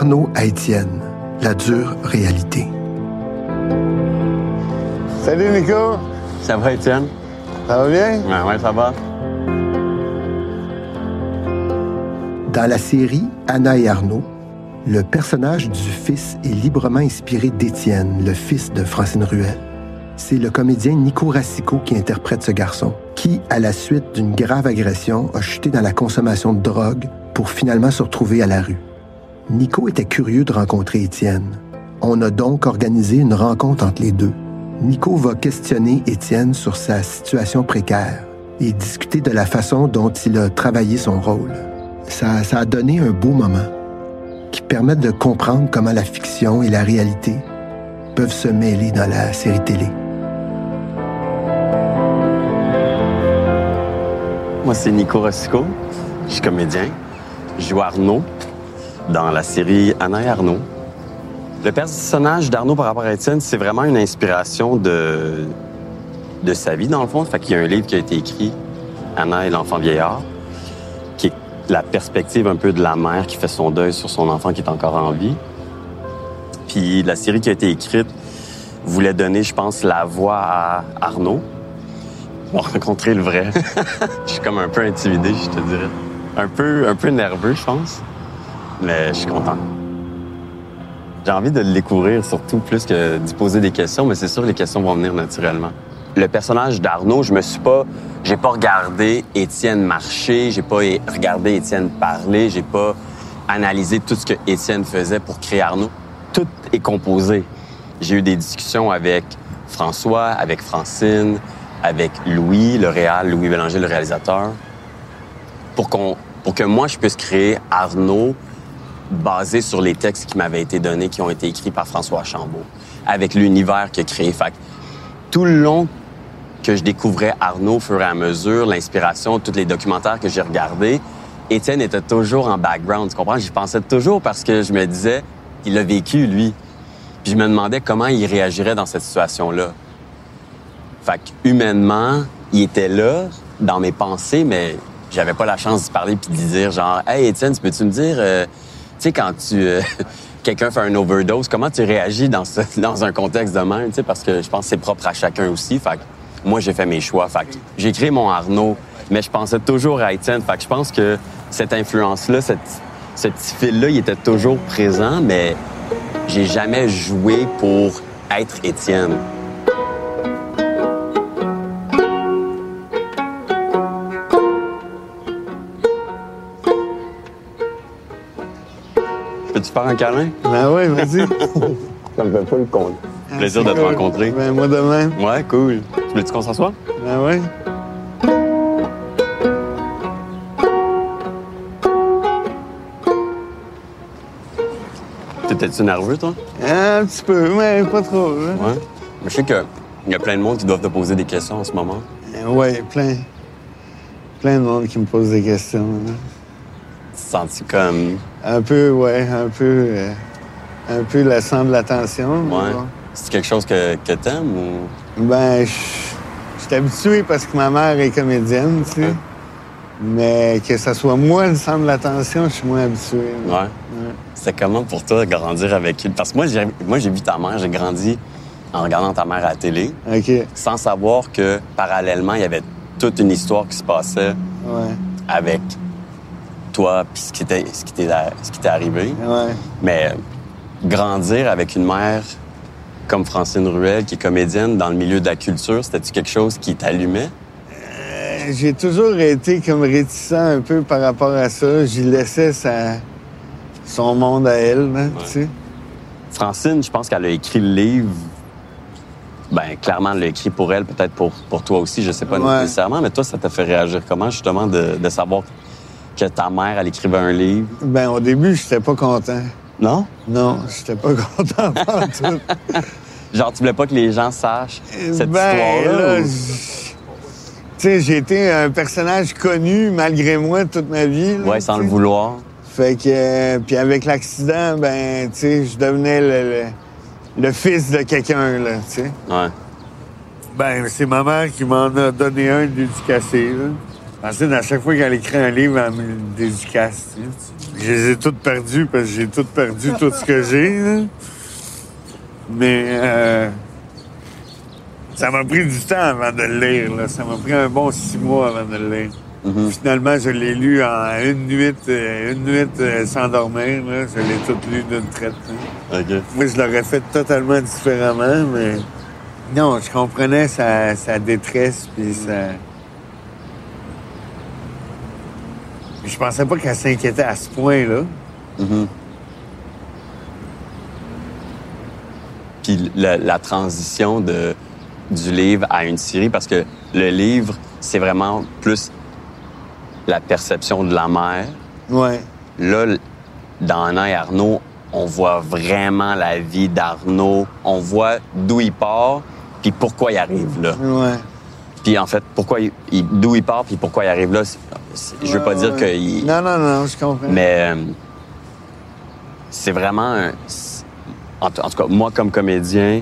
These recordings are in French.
d'Arnaud à Étienne, la dure réalité. Salut Nico, Ça va, Étienne? ça va bien? Ouais, ouais, ça va. Dans la série Anna et Arnaud, le personnage du fils est librement inspiré d'Étienne, le fils de Francine Ruel. C'est le comédien Nico Rassico qui interprète ce garçon, qui, à la suite d'une grave agression, a chuté dans la consommation de drogue pour finalement se retrouver à la rue. Nico était curieux de rencontrer Étienne. On a donc organisé une rencontre entre les deux. Nico va questionner Étienne sur sa situation précaire et discuter de la façon dont il a travaillé son rôle. Ça, ça a donné un beau moment qui permet de comprendre comment la fiction et la réalité peuvent se mêler dans la série télé. Moi, c'est Nico Rossico. Je suis comédien. Je joue Arnaud dans la série Anna et Arnaud. Le personnage d'Arnaud par rapport à Étienne, c'est vraiment une inspiration de, de sa vie, dans le fond. Fait qu'il y a un livre qui a été écrit, Anna et l'enfant vieillard, qui est la perspective un peu de la mère qui fait son deuil sur son enfant qui est encore en vie. Puis la série qui a été écrite voulait donner, je pense, la voix à Arnaud. Va rencontrer le vrai. je suis comme un peu intimidé, je te dirais. Un peu, un peu nerveux, je pense. Mais je suis content. J'ai envie de le découvrir, surtout plus que d'y poser des questions, mais c'est sûr que les questions vont venir naturellement. Le personnage d'Arnaud, je me suis pas, j'ai pas regardé Étienne marcher, j'ai pas regardé Étienne parler, j'ai pas analysé tout ce que Étienne faisait pour créer Arnaud. Tout est composé. J'ai eu des discussions avec François, avec Francine, avec Louis, le réal, Louis Bélanger, le réalisateur, pour qu'on, pour que moi je puisse créer Arnaud basé sur les textes qui m'avaient été donnés, qui ont été écrits par François Chambault, avec l'univers qu'il a créé. Fait que tout le long que je découvrais Arnaud au fur et à mesure, l'inspiration, tous les documentaires que j'ai regardés, Étienne était toujours en background, tu comprends? J'y pensais toujours parce que je me disais, il a vécu, lui. Puis je me demandais comment il réagirait dans cette situation-là. Fait que humainement, il était là, dans mes pensées, mais j'avais pas la chance d'y parler puis de lui dire genre, hey Étienne, tu peux-tu me dire, euh, quand tu euh, quelqu'un fait un overdose, comment tu réagis dans dans un contexte de même, parce que je pense que c'est propre à chacun aussi. Moi, j'ai fait mes choix. J'ai créé mon Arnaud, mais je pensais toujours à Étienne. Je pense que cette influence-là, ce petit fil-là, il était toujours présent, mais j'ai jamais joué pour être Étienne. Peux-tu faire un câlin? Ben oui, vas-y. Ça me fait pas le compte. Plaisir de te rencontrer. Ben moi de même. Ouais, cool. Tu voulais-tu qu'on s'assoie? Ben oui. T'étais-tu nerveux, toi? Un petit peu, mais pas trop. hein. Ouais. Mais je sais qu'il y a plein de monde qui doivent te poser des questions en ce moment. Euh, Ouais, plein. Plein de monde qui me pose des questions. là. Tu te sens comme. Un peu, ouais, un peu. euh, un peu le centre de l'attention. Ouais. C'est quelque chose que, que t'aimes ou? Ben, je je suis habitué parce que ma mère est comédienne, tu sais. Mais que ce soit moi le centre de l'attention, je suis moins habitué. Ouais. C'était comment pour toi de grandir avec elle? Parce que moi, j'ai, moi, j'ai vu ta mère, j'ai grandi en regardant ta mère à la télé, OK. sans savoir que parallèlement, il y avait toute une histoire qui se passait Ouais. avec toi puis ce qui t'est, ce qui t'est, ce qui t'est arrivé. Ouais. Mais grandir avec une mère comme Francine Ruel, qui est comédienne dans le milieu de la culture, c'était-tu quelque chose qui t'allumait? Euh, J'ai toujours été comme réticent un peu par rapport à ça. J'y laissais sa... son monde à elle, là, tu sais. Francine, je pense qu'elle a écrit le livre. Ben, clairement, elle l'a écrit pour elle, peut-être pour, pour toi aussi, je sais pas Ouais. nécessairement, mais toi, ça t'a fait réagir comment, justement, de, de savoir que ta mère, elle écrivait un livre? Ben, au début, j'étais pas content. Non? Non, j'étais pas content pas tout. Genre, tu voulais pas que les gens sachent cette ben, histoire-là? ou- Tu sais, j'ai été un personnage connu malgré moi toute ma vie. là, Ouais, sans le vouloir. Fait que, euh, puis avec l'accident, ben, tu sais, je devenais le, le- le fils de quelqu'un, là, tu sais. Ouais. Ben, c'est ma mère qui m'en a donné un dédicacé, là. Ensuite, à chaque fois qu'elle écrit un livre, elle me dédicace. tu sais. Je les ai toutes perdues parce que j'ai toutes perdu tout ce que j'ai. là. Mais euh, ça m'a pris du temps avant de le lire. là. Ça m'a pris un bon six mois avant de le lire. Mhm. Finalement, je l'ai lu en une nuit, euh, une nuit euh, sans dormir. là. Je l'ai toute lu d'une traite. hein. OK. Moi, je l'aurais fait totalement différemment, mais non, je comprenais sa, sa détresse, puis sa... Je pensais pas qu'elle s'inquiétait à ce point-là. Mhm. Puis la, la transition de, du livre à une série, parce que le livre, c'est vraiment plus la perception de la mère. Ouais. Là, dans Anna et Arnaud, on voit vraiment la vie d'Arnaud. On voit d'où il part, puis pourquoi il arrive là. Ouais. Puis en fait, pourquoi il, il- d'où il part, puis pourquoi il arrive là. je veux pas dire ouais. qu'il... Non, non, non, je comprends. Mais euh, c'est vraiment. un- en, tout en tout cas, moi, comme comédien,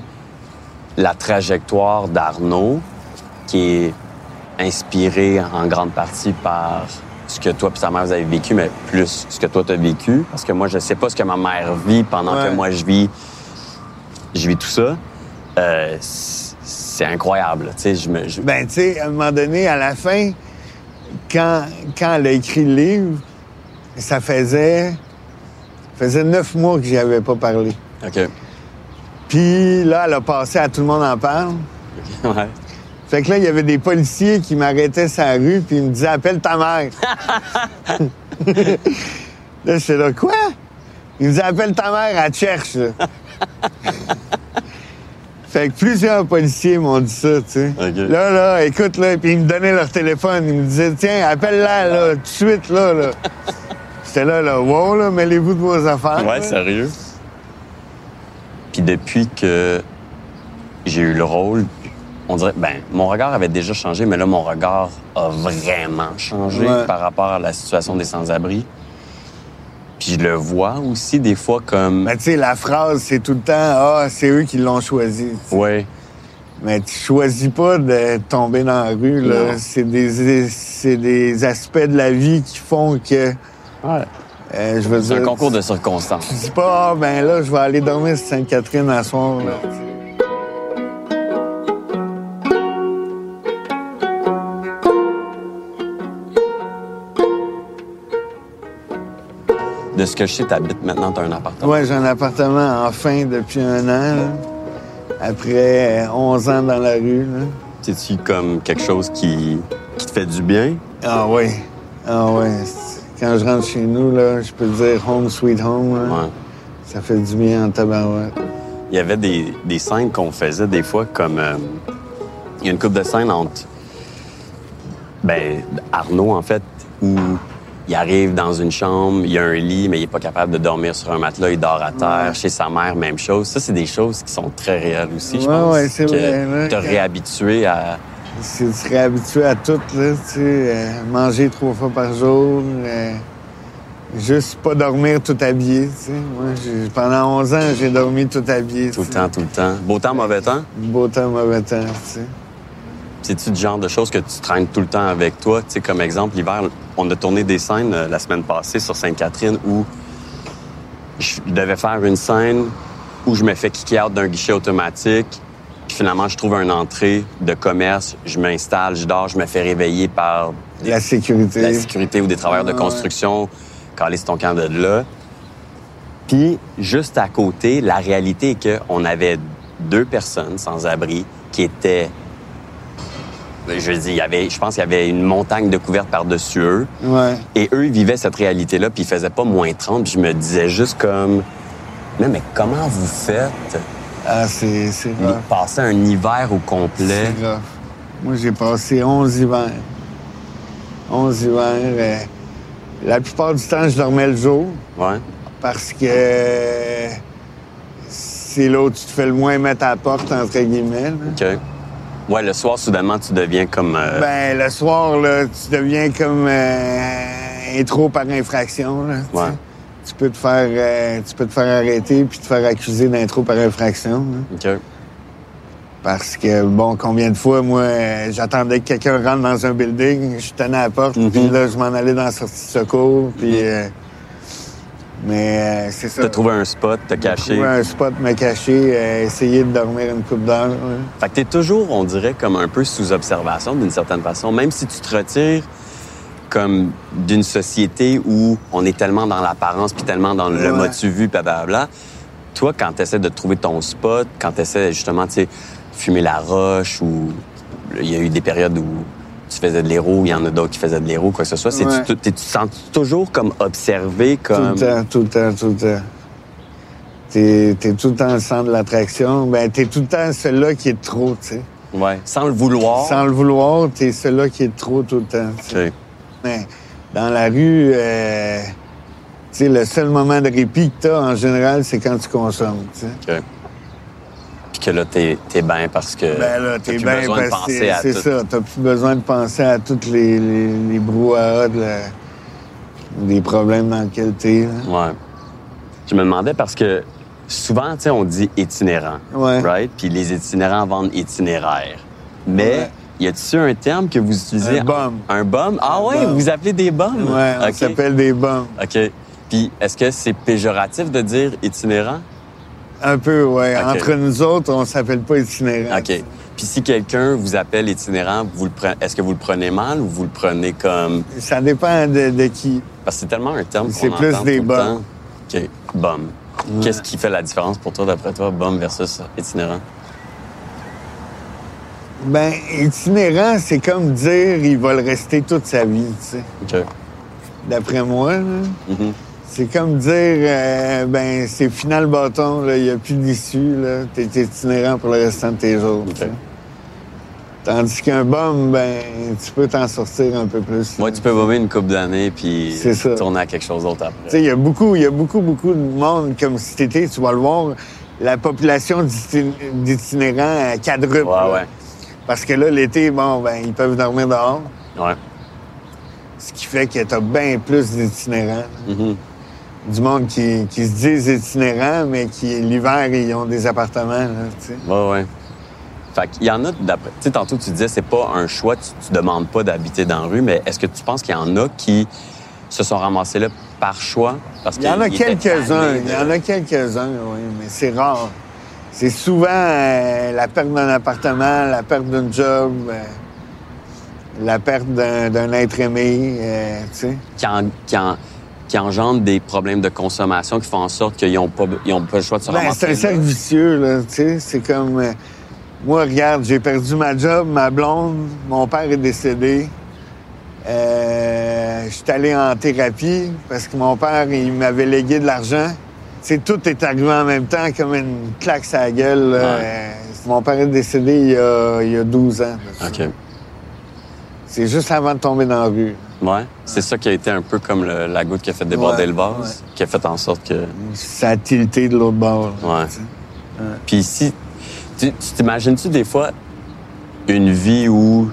la trajectoire d'Arnaud, qui est inspirée en grande partie par ce que toi et ta mère vous avez vécu, mais plus ce que toi tu as vécu. Parce que moi, je sais pas ce que ma mère vit pendant Ouais. que moi je vis, je vis tout ça. Euh, c'est incroyable. Tu sais, je me. je- Ben, tu sais, à un moment donné, à la fin, quand, quand elle a écrit le livre, ça faisait... ça faisait neuf mois que j'y avais pas parlé. OK. Puis là, elle a passé à Tout le monde en parle. Ouais. Fait que là, il y avait des policiers qui m'arrêtaient sur la rue puis ils me disaient Appelle ta mère. là, j'étais là, quoi? Ils me disaient Appelle ta mère, elle te cherche. là. fait que plusieurs policiers m'ont dit ça, tu sais. Là, là, écoute, là, puis ils me donnaient leur téléphone. Ils me disaient Tiens, appelle-la, là, tout de suite, là, là. J'étais là, là, wow, là, mêlez-vous de vos affaires. Ouais, là. sérieux. Puis depuis que j'ai eu le rôle, on dirait, ben, mon regard avait déjà changé, mais là, mon regard a vraiment changé Ouais. par rapport à la situation des sans-abri. Puis je le vois aussi des fois comme. Mais tu sais, la phrase, c'est tout le temps Ah, c'est eux qui l'ont choisi. Ouais. Mais tu choisis pas de tomber dans la rue, là. C'est des, c'est des aspects de la vie qui font que, Ouais. euh, je veux C'est dire... un concours de circonstances. Tu dis pas, ah, ben là, je vais aller dormir sur Sainte-Catherine à soir, là. De ce que je sais, t'habites maintenant, t'as un appartement. Ouais, j'ai un appartement enfin depuis un an, là. Après euh, 11 ans dans la rue. C'est-tu comme quelque chose qui, qui te fait du bien? Ah oui. Ah. C'est- Quand je rentre chez nous, là, je peux te dire home sweet home, là. Ouais. Ça fait du bien en tabarouette. Il y avait des, des scènes qu'on faisait des fois comme. euh, il y a une couple de scènes entre. Ben, Arnaud, en fait, où il arrive dans une chambre, il y a un lit, mais il est pas capable de dormir sur un matelas, il dort à terre. Chez sa mère, même chose. Ça, c'est des choses qui sont très réelles aussi, je pense. ouais, c'est vrai, Te réhabituer à. Si tu serais habitué à tout, là, tu sais, euh, manger trois fois par jour, euh, juste pas dormir tout habillé, tu sais. Moi, j'ai- pendant 11 ans, j'ai dormi tout habillé. Tout le temps, tout le temps. Beau temps, mauvais temps? Beau temps, mauvais temps, tu sais. C'est-tu le genre de choses que tu traînes tout le temps avec toi? Tu sais, comme exemple, l'hiver, on a tourné des scènes euh, la semaine passée sur Sainte-Catherine où je devais faire une scène où je me fais kicker out d'un guichet automatique. Puis finalement, je trouve une entrée de commerce, je m'installe, je dors, je me fais réveiller par La sécurité. la sécurité ou des travailleurs de Ouais. construction. Calisse ton camp de là. Puis, juste à côté, la réalité est qu'on avait deux personnes sans abri qui étaient. Je dis, il y avait, je pense qu'il y avait une montagne de couvertes par-dessus eux. Ouais. Et eux, ils vivaient cette réalité-là, puis ils faisaient pas moins 30. Puis je me disais juste comme. Mais, mais comment vous faites? Ah, c'est passer un hiver au complet? C'est rough. Moi, j'ai passé 11 hivers. 11 hivers. euh, la plupart du temps, je dormais le jour Ouais. parce que c'est là où tu te fais le moins mettre à la porte, entre guillemets. là. OK. Ouais, le soir, soudainement, tu deviens comme. euh, Ben, le soir, là, tu deviens comme euh, intro par infraction. Là. Ouais. Tu peux te faire, euh, tu peux te faire arrêter puis te faire accuser d'intro par infraction. là. OK. Parce que, bon, combien de fois, moi, euh, j'attendais que quelqu'un rentre dans un building, je tenais à la porte, puis là, je m'en allais dans la sortie de secours, puis... euh, mais euh, c'est ça. T'as trouvé un spot, t'as caché. Trouver un spot, me cacher, euh, essayer de dormir une coupe d'heure. ouais. Fait que t'es toujours, on dirait, comme un peu sous observation d'une certaine façon, même si tu te retires comme d'une société où on est tellement dans l'apparence puis tellement dans le Ouais. m'as-tu vu, blablabla. Toi, quand tu essaies de trouver ton spot, quand tu essaies justement, tu sais, fumer la roche ou il y a eu des périodes où tu faisais de l'héros, il y en a d'autres qui faisaient de l'héros, quoi que ce soit, c'est Ouais. tu, te sens toujours comme observé, Tout comme... le temps, tout le temps, tout le temps. T'es es tout le temps le centre de l'attraction. Ben, t'es tout le temps celui-là qui est trop, tu sais. Ouais, sans le vouloir. Sans le vouloir, t'es celui-là qui est trop tout le temps. Mais dans la rue, euh, tu sais, le seul moment de répit que t'as, en général, c'est quand tu consommes, tu sais. Puis que là, t'es es bien parce que Ben là, t'as t'es plus bien besoin de parce que penser à c'est tout. ça. T'as plus besoin de penser à tous les, les, les brouhahas de la- des problèmes dans lesquels t'es. Ouais. Je me demandais parce que souvent, tu sais, on dit itinérant. Ouais. Right? Puis les itinérants vendent itinéraire. Mais Ouais. y a-t-il un terme que vous utilisez? Un bum. Un bum? Ah bum. vous appelez des bums? Ouais, on OK. s'appelle des bums. OK. Puis est-ce que c'est péjoratif de dire itinérant? Un peu. Ok. Entre nous autres, on s'appelle pas itinérant. OK. Puis si quelqu'un vous appelle itinérant, vous le prenez, est-ce que vous le prenez mal ou vous le prenez comme... Ça dépend de, de qui. Parce que c'est tellement un terme C'est plus entend des bums. OK. Bum. Qu'est-ce qui fait la différence pour toi, d'après toi, bum versus itinérant? Ben, itinérant, c'est comme dire il va le rester toute sa vie, tu sais. OK. D'après moi, là. Mhm. C'est comme dire, euh, ben, c'est final bâton, il n'y a plus d'issue, là. T'es itinérant pour le restant de tes jours, tu. Tandis qu'un bum, ben, tu peux t'en sortir un peu plus. Moi, tu peux bomber une coupe d'années puis tourner à quelque chose d'autre Tu après. sais, il y a beaucoup, il y a beaucoup, beaucoup de monde, comme cet été, tu vas le voir, la population d'iti- d'itinérants quadruple. Ouais, là. ouais. Parce que là, l'été, bon, ben, ils peuvent dormir dehors. Ouais. Ce qui fait que t'as bien plus d'itinérants. Mhm. Du monde qui, qui se disent itinérants, mais qui, l'hiver, ils ont des appartements, là, tu sais. Ouais, ouais. Fait qu'il y en a, d'après. Tu sais, tantôt, tu disais, c'est pas un choix, tu, tu demandes pas d'habiter dans la rue, mais est-ce que tu penses qu'il y en a qui se sont ramassés là par choix? Parce Il y en a quelques-uns, il y en a quelques-uns, oui, mais c'est rare. C'est souvent euh, la perte d'un appartement, la perte d'un job, euh, la perte d'un d'un être aimé, euh, tu sais. qui, en- qui, en- qui engendrent des problèmes de consommation qui font en sorte qu'ils n'ont pas, ils ont pas le choix de se Ben, c'est un cercle vicieux, là, tu sais. C'est comme... euh, moi, regarde, j'ai perdu ma job, ma blonde, mon père est décédé. Euh, je suis allé en thérapie parce que mon père, il m'avait légué de l'argent. Sais, tout est arrivé en même temps comme une claque sur la gueule. Ouais. Euh, mon père est décédé il y a, il y a 12 ans. OK. C'est juste avant de tomber dans la rue. Ouais. C'est ça qui a été un peu comme le- la goutte qui a fait déborder Ouais, le vase, qui a fait en sorte que. Ça a tilté de l'autre bord. Ouais. Puis ici, tu tu t'imagines-tu des fois une vie où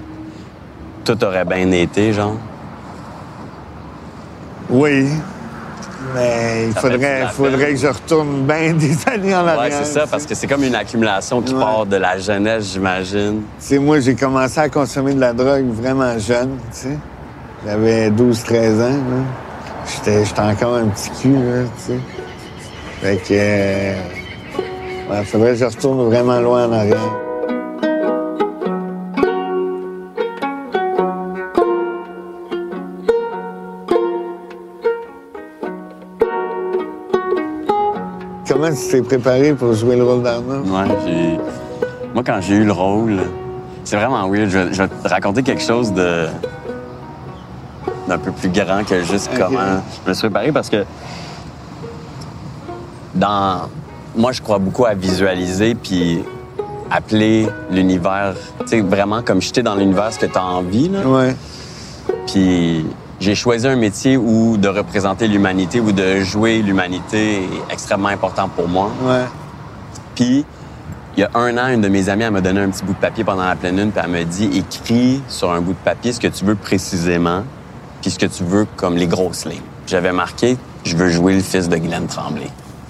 tout aurait bien été, genre? Oui. Mais il faudrait, faudrait que je retourne bien des années en Ouais, arrière. c'est ça, parce que c'est comme une accumulation qui Ouais. part de la jeunesse, j'imagine. Tu sais, moi, j'ai commencé à consommer de la drogue vraiment jeune, tu sais. J'avais 12-13 ans, là. J'étais, j'étais encore un petit cul, là, tu sais. Fait que... Euh... ouais, faudrait que je retourne vraiment loin en arrière. Comment tu t'es préparé pour jouer le rôle d'Arnaud? Ouais, j'ai. Moi, quand j'ai eu le rôle, c'est vraiment weird. Je vais, je vais te raconter quelque chose de. d'un peu plus grand que juste comment je me suis préparé parce que. Dans. Moi, je crois beaucoup à visualiser puis appeler l'univers, tu sais, vraiment comme jeter dans l'univers ce que tu as envie, là. Ouais. Puis j'ai choisi un métier où de représenter l'humanité ou de jouer l'humanité est extrêmement important pour moi. Ouais. Puis, il y a un an, une de mes amies, elle m'a donné un petit bout de papier pendant la pleine lune, puis elle me dit écris sur un bout de papier ce que tu veux précisément, puis ce que tu veux comme les grosses lignes. J'avais marqué je veux jouer le fils de Glenn Tremblay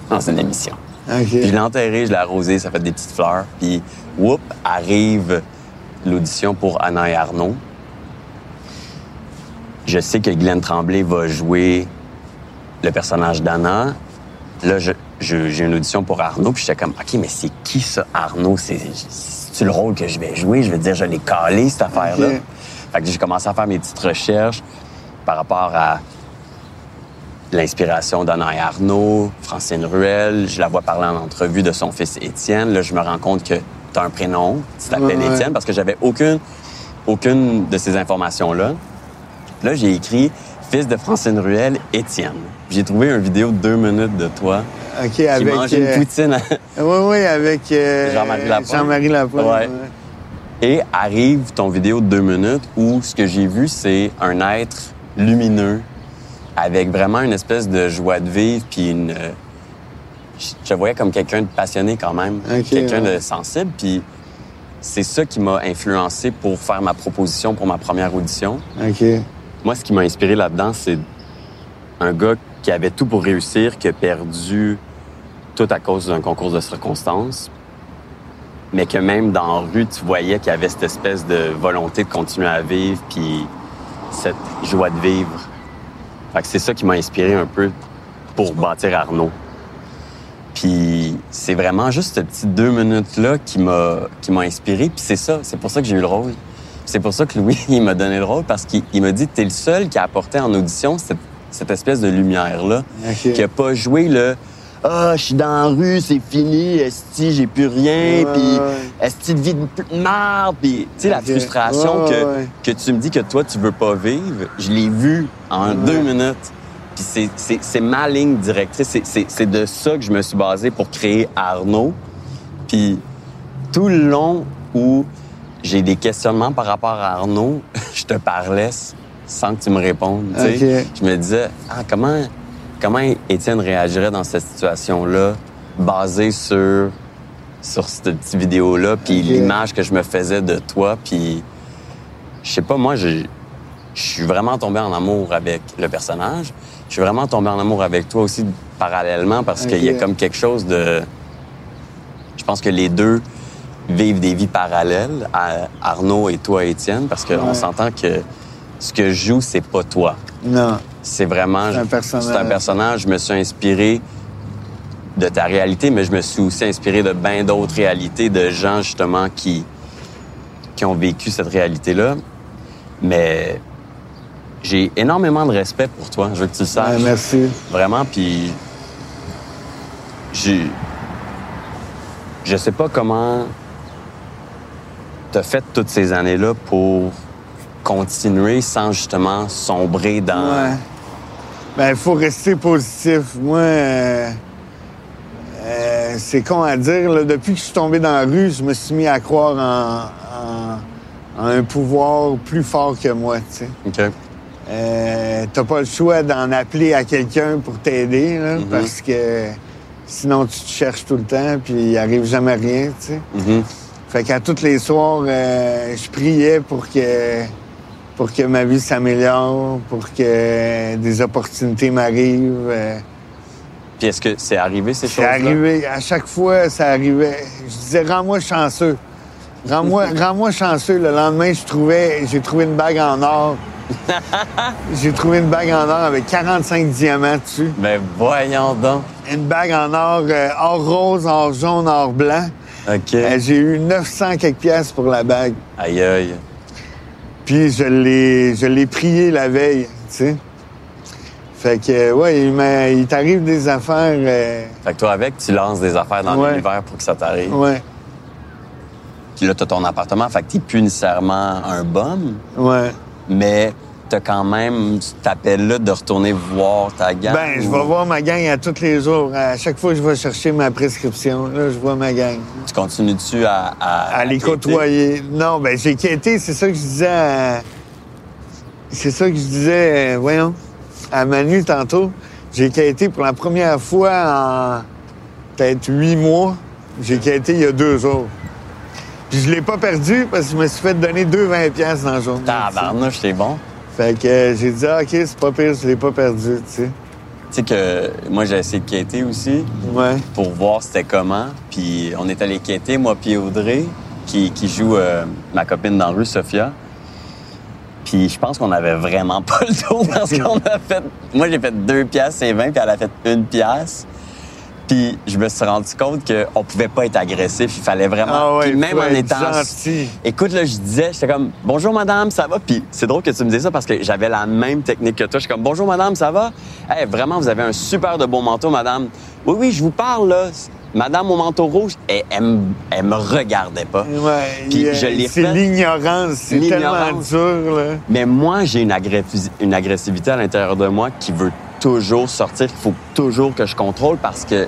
dans une émission. OK. Puis je l'ai enterré, je l'ai arrosé, ça fait des petites fleurs. Puis, whoop, arrive l'audition pour Anna et Arnaud. Je sais que Glenn Tremblay va jouer le personnage d'Anna. Là, je- je- j'ai une audition pour Arnaud, puis j'étais comme, OK, mais c'est qui ça, Arnaud? C'est le rôle que je vais jouer? Je veux dire, je l'ai calé, cette affaire-là. Fait que j'ai commencé à faire mes petites recherches par rapport à l'inspiration d'Anna et Arnaud, Francine Ruel. Je la vois parler en entrevue de son fils Étienne. Là, je me rends compte que tu as un prénom, tu t'appelles Ouais, ouais. Étienne, parce que j'avais aucune, aucune de ces informations-là. Là, j'ai écrit fils de Francine Ruel, Étienne. J'ai trouvé une vidéo de deux minutes de toi OK, qui avec... mangeait euh, une poutine Oui, oui, avec... euh, Jean-Marie Lapointe. Jean-Marie Lapointe. Ouais. et arrive ton vidéo de deux minutes où ce que j'ai vu, c'est un être lumineux avec vraiment une espèce de joie de vivre puis une... Je te voyais comme quelqu'un de passionné quand même, quelqu'un ouais. de sensible puis c'est ça qui m'a influencé pour faire ma proposition pour ma première audition. OK. Moi, ce qui m'a inspiré là-dedans, c'est un gars qui avait tout pour réussir, qui a perdu tout à cause d'un concours de circonstances, mais que même dans la rue, tu voyais qu'il y avait cette espèce de volonté de continuer à vivre, puis cette joie de vivre. Fait que c'est ça qui m'a inspiré un peu pour bâtir Arnaud. Puis c'est vraiment juste ces petites deux minutes-là qui m'a qui m'a inspiré. Puis c'est ça, c'est pour ça que j'ai eu le rôle. C'est pour ça que Louis, il m'a donné le rôle, parce qu'il il m'a dit, t'es le seul qui a apporté en audition cette, cette espèce de lumière-là, qui a pas joué le « Ah, je suis dans la rue, c'est fini, esti, j'ai plus rien, puis esti de vie de merde, puis tu sais, la frustration Ouais, que, ouais. que tu me dis que toi, tu veux pas vivre, je l'ai vu en Ouais. deux minutes. Puis c'est- ma ligne directrice. C'est de ça que je me suis basé pour créer Arnaud. Puis tout le long où j'ai des questionnements par rapport à Arnaud, je te parlais sans que tu me répondes. tu sais. Ok. Je me disais, ah, comment, comment Étienne réagirait dans cette situation-là, basé sur, sur cette petite vidéo-là, puis l'image que je me faisais de toi, puis je sais pas, moi, je suis vraiment tombé en amour avec le personnage. Je suis vraiment tombé en amour avec toi aussi parallèlement parce qu'il y a comme quelque chose de. Je pense que les deux vivent des vies parallèles, à Arnaud et toi, Étienne, parce qu'on Ouais. s'entend que ce que je joue, c'est pas toi. Non. C'est vraiment. C'est un personnage. C'est un personnage. Je me suis inspiré de ta réalité, mais je me suis aussi inspiré de bien d'autres réalités, de gens justement qui, qui ont vécu cette réalité-là. Mais j'ai énormément de respect pour toi. Je veux que tu le saches. Ouais, merci. Vraiment, puis j'ai. Je sais pas comment t'as fait toutes ces années-là pour continuer sans justement sombrer dans. Ouais. Ben, il faut rester positif. Moi, euh, euh, c'est con à dire. là, depuis que je suis tombé dans la rue, je me suis mis à croire en, en- en un pouvoir plus fort que moi, tu sais. OK. Euh, T'as pas le choix d'en appeler à quelqu'un pour t'aider, là, parce que sinon tu te cherches tout le temps, puis il arrive jamais rien, tu sais. Mhm. Fait qu'à tous les soirs, euh, je priais pour que pour que ma vie s'améliore, pour que des opportunités m'arrivent. euh. Puis est-ce que c'est arrivé ces C'est choses-là? arrivé, à chaque fois, ça arrivait. Je disais, rends-moi chanceux. Rends-moi rends chanceux. Le lendemain, je trouvais, j'ai trouvé une bague en or. j'ai trouvé une bague en or avec 45 diamants dessus. Ben voyons donc. Une bague en or, euh, or rose, or jaune, or blanc. OK. Euh, j'ai eu 900 quelques pièces pour la bague. Aïe aïe. Puis je l'ai, je l'ai prié la veille, tu sais. Fait que, ouais, il, il t'arrive des affaires. euh, Fait que toi, avec, tu lances des affaires dans Ouais. l'univers pour que ça t'arrive. ouais, Puis là, t'as ton appartement. Fait que t'es plus nécessairement un bum, ouais. mais t'as quand même cet appel-là de retourner voir ta gang. Ben, je vais voir ma gang à tous les jours. À chaque fois que je vais chercher ma prescription, là, je vois ma gang. Tu continues-tu à, à, À les côtoyer. Non, ben, j'ai quitté, c'est ça que je disais à... C'est ça que je disais, euh, voyons, à Manu tantôt. J'ai quitté pour la première fois en peut-être huit mois. J'ai quitté il y a deux jours. Puis je l'ai pas perdu parce que je me suis fait donner deux 20 pièces dans la journée. Tabarnouche, c'est bon. Fait que euh, j'ai dit, ah, OK, c'est pas pire, je l'ai pas perdu, tu sais. sais que moi, j'ai essayé de quitter aussi Ouais. pour voir c'était comment. Puis on est allé quitter, moi puis Audrey, qui, qui joue euh, ma copine dans la rue, Sophia. Puis je pense qu'on avait vraiment pas le tour parce qu'on a fait... Moi, j'ai fait deux piastres et 20, puis elle a fait une pièce. Puis je me suis rendu compte qu'on pouvait pas être agressif. Il fallait vraiment... Ah ouais, Puis même en étant... gentil. Écoute, là, je disais, j'étais comme bonjour madame, ça va. Puis c'est drôle que tu me dises ça parce que j'avais la même technique que toi. Je suis comme bonjour madame, ça va. Hey, vraiment, vous avez un super de beau manteau, madame. Oui, oui, je vous parle là. Madame au manteau rouge, elle, elle, me- elle me regardait pas. Ouais. Puis je l'ai C'est l'ignorance. C'est tellement dur, là. Mais moi, j'ai une agressivité à l'intérieur de moi qui veut toujours sortir. Il faut toujours que je contrôle parce que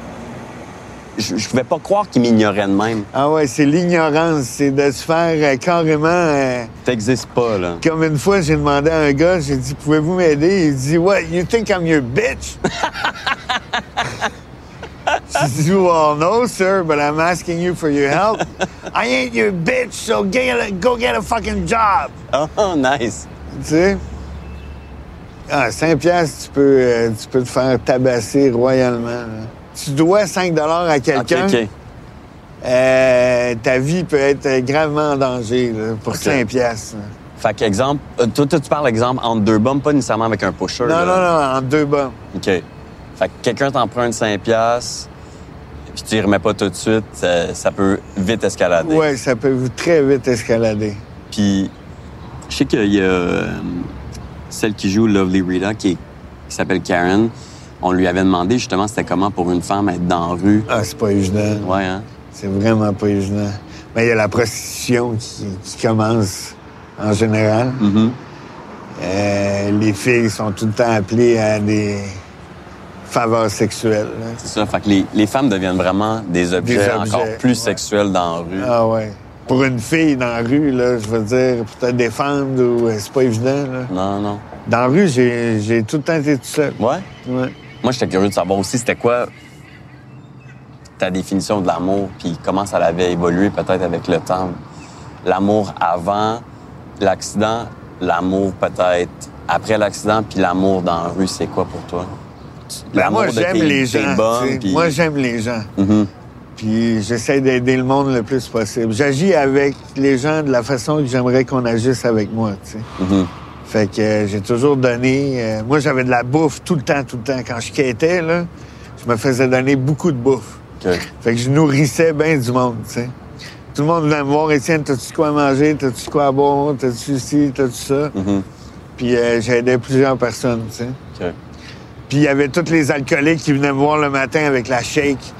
je, je pouvais pas croire qu'il m'ignorait de même. Ah ouais, c'est l'ignorance. C'est de se faire euh, carrément... euh, T'existes pas, là. Comme une fois, j'ai demandé à un gars, j'ai dit, pouvez-vous m'aider? Il dit, What, you think I'm your bitch? j'ai dit, well, no, sir, but I'm asking you for your help. I ain't your bitch, so get a, go get a fucking job. Oh, nice. Tu sais? Ah, 5 piastres, tu peux, euh, tu peux te faire tabasser royalement. là. Tu dois 5 à quelqu'un, euh, ta vie peut être gravement en danger là, pour OK. 5 piastres. là. Fait qu'exemple, euh, toi, toi, tu parles exemple entre deux bombes, pas nécessairement avec un pusher. Non, là. non, non, en deux bas. OK. Fait que quelqu'un t'emprunte 5 piastres, puis tu y remets pas tout de suite, ça, ça peut vite escalader. Oui, ça peut très vite escalader. Puis, je sais qu'il y a euh, celle qui joue Lovely Rita, qui, s'appelle Karen. On lui avait demandé justement c'était comment pour une femme être dans la rue. Ah, c'est pas évident. Ouais, hein? C'est vraiment pas évident. Mais il y a la prostitution qui, qui commence en général. Mhm. Euh, les filles sont tout le temps appelées à des faveurs sexuelles. là. C'est ça. Fait que les, les femmes deviennent vraiment des objets, objets, encore plus ouais. sexuels dans la rue. Ah ouais. Pour une fille dans la rue, là, je veux dire, pour te défendre, ou, euh, c'est pas évident. Là. Non, non. Dans la rue, j'ai tout le temps été tout seul. Ouais? Ouais. Moi, j'étais curieux de savoir aussi c'était quoi ta définition de l'amour, puis comment ça avait évolué peut-être avec le temps? L'amour avant l'accident, l'amour peut-être après l'accident, puis l'amour dans la rue, c'est quoi pour toi? Ben, L'amour moi, j'aime les gens. Moi, j'aime les gens. Puis j'essaie d'aider le monde le plus possible. J'agis avec les gens de la façon que j'aimerais qu'on agisse avec moi, tu sais. Mhm. Fait que euh, j'ai toujours donné... euh, moi, j'avais de la bouffe tout le temps, tout le temps. Quand je quittais, là, je me faisais donner beaucoup de bouffe. Fait que je nourrissais bien du monde, tu sais. Tout le monde venait me voir, Étienne, t'as-tu quoi à manger? T'as-tu quoi à boire? T'as-tu ci? T'as-tu ça? Mhm. Puis euh, j'aidais plusieurs personnes, tu sais. Puis il y avait tous les alcooliques qui venaient me voir le matin avec la shake.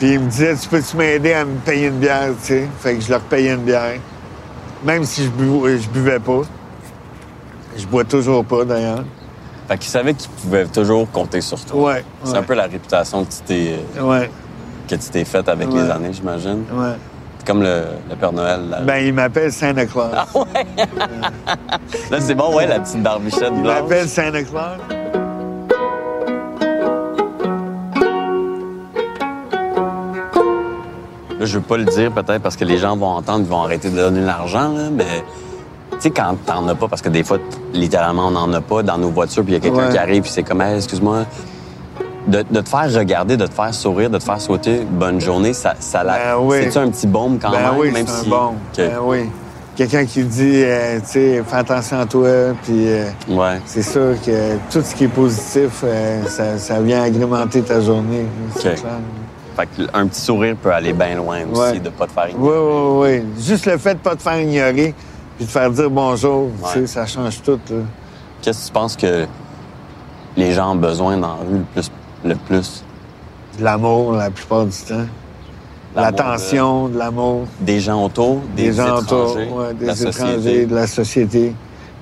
Puis ils me disaient, tu peux-tu m'aider à me payer une bière, tu sais? Fait que je leur payais une bière. Même si je, bu- je buvais pas. Je bois toujours pas, d'ailleurs. Fait qu'ils savaient qu'ils pouvaient toujours compter sur toi. Ouais. C'est ouais, un peu la réputation que tu t'es, Ouais, que tu t'es faite avec Ouais. les années, j'imagine. ouais. Comme le, le Père Noël. Là, Ben, ils m'appellent Santa Claus. Là, c'est bon, ouais, la petite barbichette Ils blanche. m'appellent Santa Claus. Là, je veux pas le dire peut-être parce que les gens vont entendre, ils vont arrêter de donner de l'argent, mais tu sais, quand t'en as pas, parce que des fois, littéralement, on n'en a pas dans nos voitures, puis il y a quelqu'un Ouais. qui arrive, puis c'est comme, Hey, excuse-moi, de, de te faire regarder, de te faire sourire, de te faire souhaiter bonne journée, ça, ça la... Ben oui. C'est-tu un petit baume quand ben même? oui, même c'est un si... bon. OK. Ben oui. Quelqu'un qui dit, euh, tu sais, fais attention à toi, puis euh, Ouais. c'est sûr que tout ce qui est positif, euh, ça, ça vient agrémenter ta journée. Fait que un petit sourire peut aller bien loin aussi, Ouais. de pas te faire Oui, oui, oui. Juste le fait de pas te faire ignorer, puis de faire dire bonjour, tu sais, ça change tout. Qu'est-ce que tu penses que les gens ont besoin dans la rue le plus? Le plus? De l'amour, la plupart du temps. L'attention, de l'amour. Des gens autour, des, Des, gens autour, étrangers, ouais, de la des étrangers, société. de la société.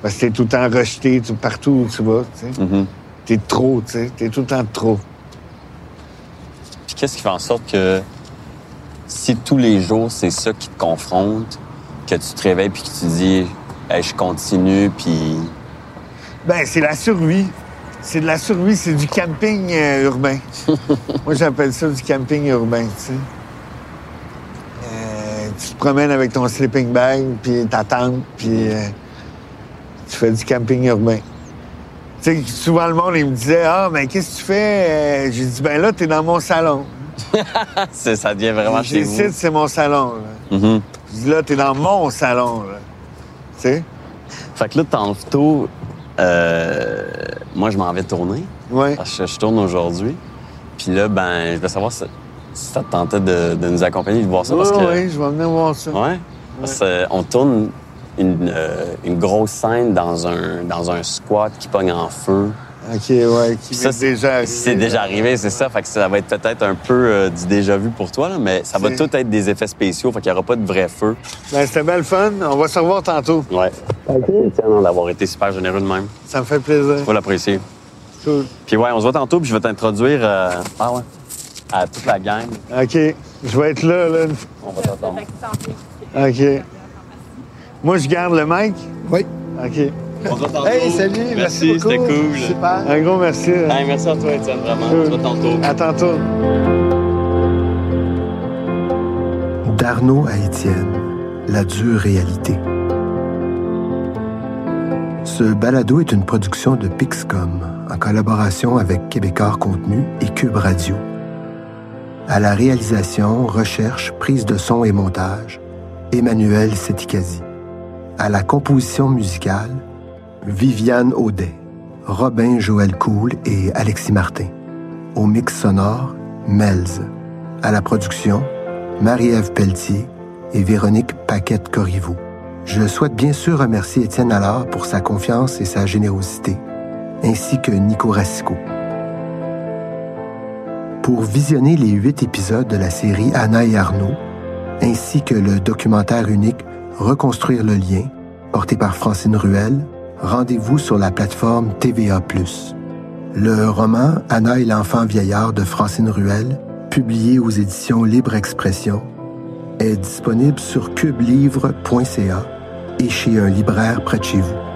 Parce que t'es tout le temps rejeté tu- partout où tu vas, tu sais. Mhm. T'es trop, tu sais. T'es tout le temps trop. Qu'est-ce qui fait en sorte que si tous les jours c'est ça qui te confronte, que tu te réveilles puis que tu dis Hey, je continue puis Ben, c'est la survie. C'est de la survie, c'est du camping euh, urbain. Moi, j'appelle ça du camping urbain, tu sais. Euh, tu te promènes avec ton sleeping bag, puis ta tente, puis euh, tu fais du camping urbain. Tu sais, souvent le monde, il me disait Ah, mais qu'est-ce que tu fais? Euh, J'ai dit Ben là, t'es dans mon salon. Ça devient vraiment chez vous. dit, c'est mon salon. là. Je dis Là, t'es dans mon salon. là. Tu sais? Fait que là, tantôt, euh, moi, je m'en vais tourner. Ouais. Parce que je tourne aujourd'hui. Puis là, ben, je voulais savoir si, si ça te tentait de, de nous accompagner, de voir ça. Oui, parce que, oui, je vais venir voir ça. Ouais? Parce que, on tourne une, euh, une grosse scène dans un, dans un squat qui pogne en feu. OK, ouais. Qui ça, déjà arrivé. C'est déjà arrivé, c'est ça. Fait que ça va être peut-être un peu euh, du déjà vu pour toi, là, mais ça va tout être des effets spéciaux. Fait qu'il n'y aura pas de vrai feu. Ben, c'était belle fun. On va se revoir tantôt. Ouais. Étienne, d'avoir été super généreux de même. Ça me fait plaisir. Faut l'apprécier. Cool. Puis ouais, on se voit tantôt, puis je vais t'introduire euh, ah ouais, à toute la gang. OK. Je vais être là, là. On va t'attendre. OK. Moi, je garde le mic? Oui. OK. On se voit tantôt. Hey, salut, merci, Merci, beaucoup. c'était cool. Super. Un gros merci. Hey, merci à toi, Étienne, vraiment. On se voit tantôt. À tantôt. D'Arnaud à Étienne, la dure réalité. Ce balado est une production de Pixcom en collaboration avec Québécois Contenu et Cube Radio. À la réalisation, recherche, prise de son et montage, Emmanuel Setikazi. À la composition musicale, Viviane Audet, Robin Joël Cool et Alexis Martin. Au mix sonore, Melz. À la production, Marie-Ève Pelletier et Véronique Paquette-Corriveau. Je souhaite bien sûr remercier Étienne Allard pour sa confiance et sa générosité, ainsi que Nico Rassico. Pour visionner les huit épisodes de la série Anna et Arnaud, ainsi que le documentaire unique Reconstruire le lien, porté par Francine Ruel, rendez-vous sur la plateforme TVA+. Le roman Anna et l'enfant vieillard de Francine Ruel, publié aux éditions Libre Expression, est disponible sur cubelivre.ca et chez un libraire près de chez vous.